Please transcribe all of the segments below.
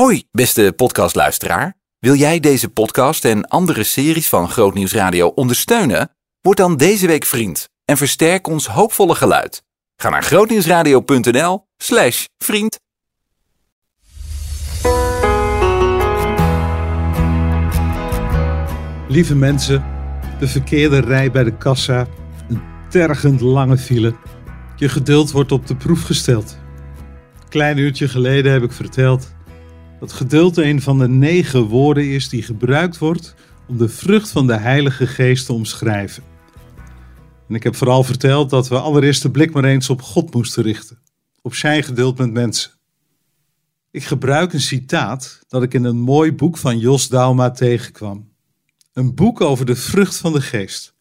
Hoi, beste podcastluisteraar. Wil jij deze podcast en andere series van Grootnieuws Radio ondersteunen? Word dan deze week vriend en versterk ons hoopvolle geluid. Ga naar grootnieuwsradio.nl slash vriend. Lieve mensen, de verkeerde rij bij de kassa, een tergend lange file. Je geduld wordt op de proef gesteld. Klein uurtje geleden heb ik verteld dat geduld een van de negen woorden is die gebruikt wordt om de vrucht van de Heilige Geest te omschrijven. En ik heb vooral verteld dat we allereerst de blik maar eens op God moesten richten, op zijn geduld met mensen. Ik gebruik een citaat dat ik in een mooi boek van Jos Dauma tegenkwam. Een boek over de vrucht van de geest.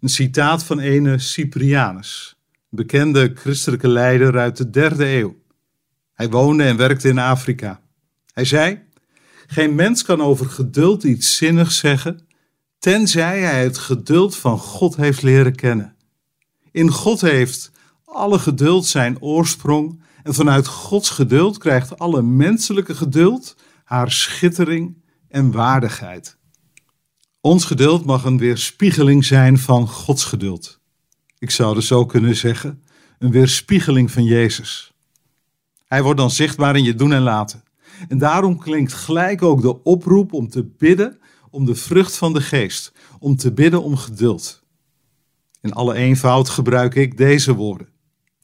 Een citaat van ene Cyprianus, een bekende christelijke leider uit de derde eeuw. Hij woonde en werkte in Afrika. Hij zei: Geen mens kan over geduld iets zinnigs zeggen, tenzij hij het geduld van God heeft leren kennen. In God heeft alle geduld zijn oorsprong en vanuit Gods geduld krijgt alle menselijke geduld haar schittering en waardigheid. Ons geduld mag een weerspiegeling zijn van Gods geduld. Ik zou er zo kunnen zeggen, een weerspiegeling van Jezus. Hij wordt dan zichtbaar in je doen en laten. En daarom klinkt gelijk ook de oproep om te bidden om de vrucht van de geest, om te bidden om geduld. In alle eenvoud gebruik ik deze woorden.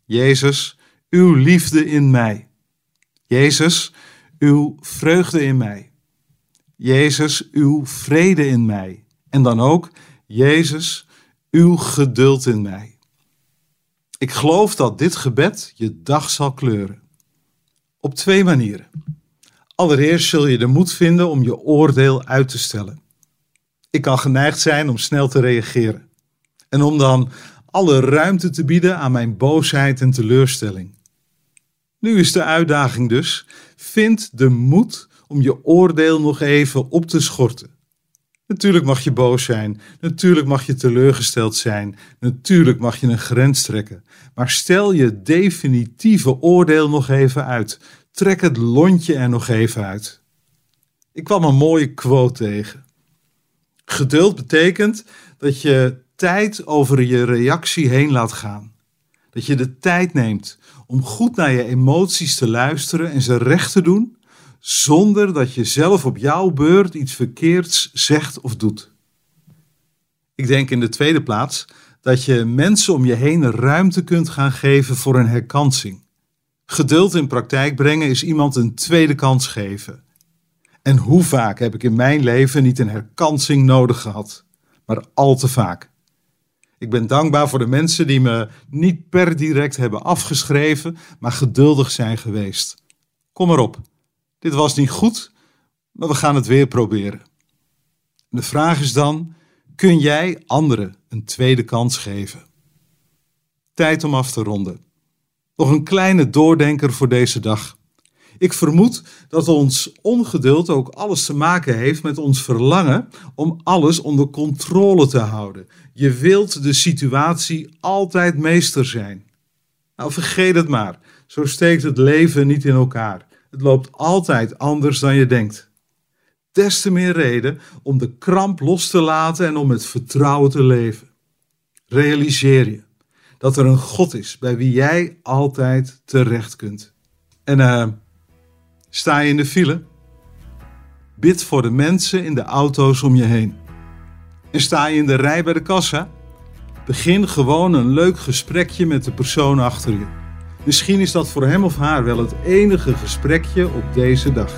Jezus, uw liefde in mij. Jezus, uw vreugde in mij. Jezus, uw vrede in mij. En dan ook, Jezus, uw geduld in mij. Ik geloof dat dit gebed je dag zal kleuren. Op twee manieren. Allereerst zul je de moed vinden om je oordeel uit te stellen. Ik kan geneigd zijn om snel te reageren en om dan alle ruimte te bieden aan mijn boosheid en teleurstelling. Nu is de uitdaging dus: vind de moed om je oordeel nog even op te schorten. Natuurlijk mag je boos zijn, natuurlijk mag je teleurgesteld zijn, natuurlijk mag je een grens trekken, maar stel je definitieve oordeel nog even uit. Trek het lontje er nog even uit. Ik kwam een mooie quote tegen. Geduld betekent dat je tijd over je reactie heen laat gaan. Dat je de tijd neemt om goed naar je emoties te luisteren en ze recht te doen, zonder dat je zelf op jouw beurt iets verkeerds zegt of doet. Ik denk in de tweede plaats dat je mensen om je heen ruimte kunt gaan geven voor een herkansing. Geduld in praktijk brengen is iemand een tweede kans geven. En hoe vaak heb ik in mijn leven niet een herkansing nodig gehad, maar al te vaak. Ik ben dankbaar voor de mensen die me niet per direct hebben afgeschreven, maar geduldig zijn geweest. Kom erop, dit was niet goed, maar we gaan het weer proberen. De vraag is dan: kun jij anderen een tweede kans geven? Tijd om af te ronden. Nog een kleine doordenker voor deze dag. Ik vermoed dat ons ongeduld ook alles te maken heeft met ons verlangen om alles onder controle te houden. Je wilt de situatie altijd meester zijn. Nou, vergeet het maar. Zo steekt het leven niet in elkaar. Het loopt altijd anders dan je denkt. Des te meer reden om de kramp los te laten en om met vertrouwen te leven. Realiseer je dat er een God is bij wie jij altijd terecht kunt. En uh, sta je in de file? Bid voor de mensen in de auto's om je heen. En sta je in de rij bij de kassa? Begin gewoon een leuk gesprekje met de persoon achter je. Misschien is dat voor hem of haar wel het enige gesprekje op deze dag.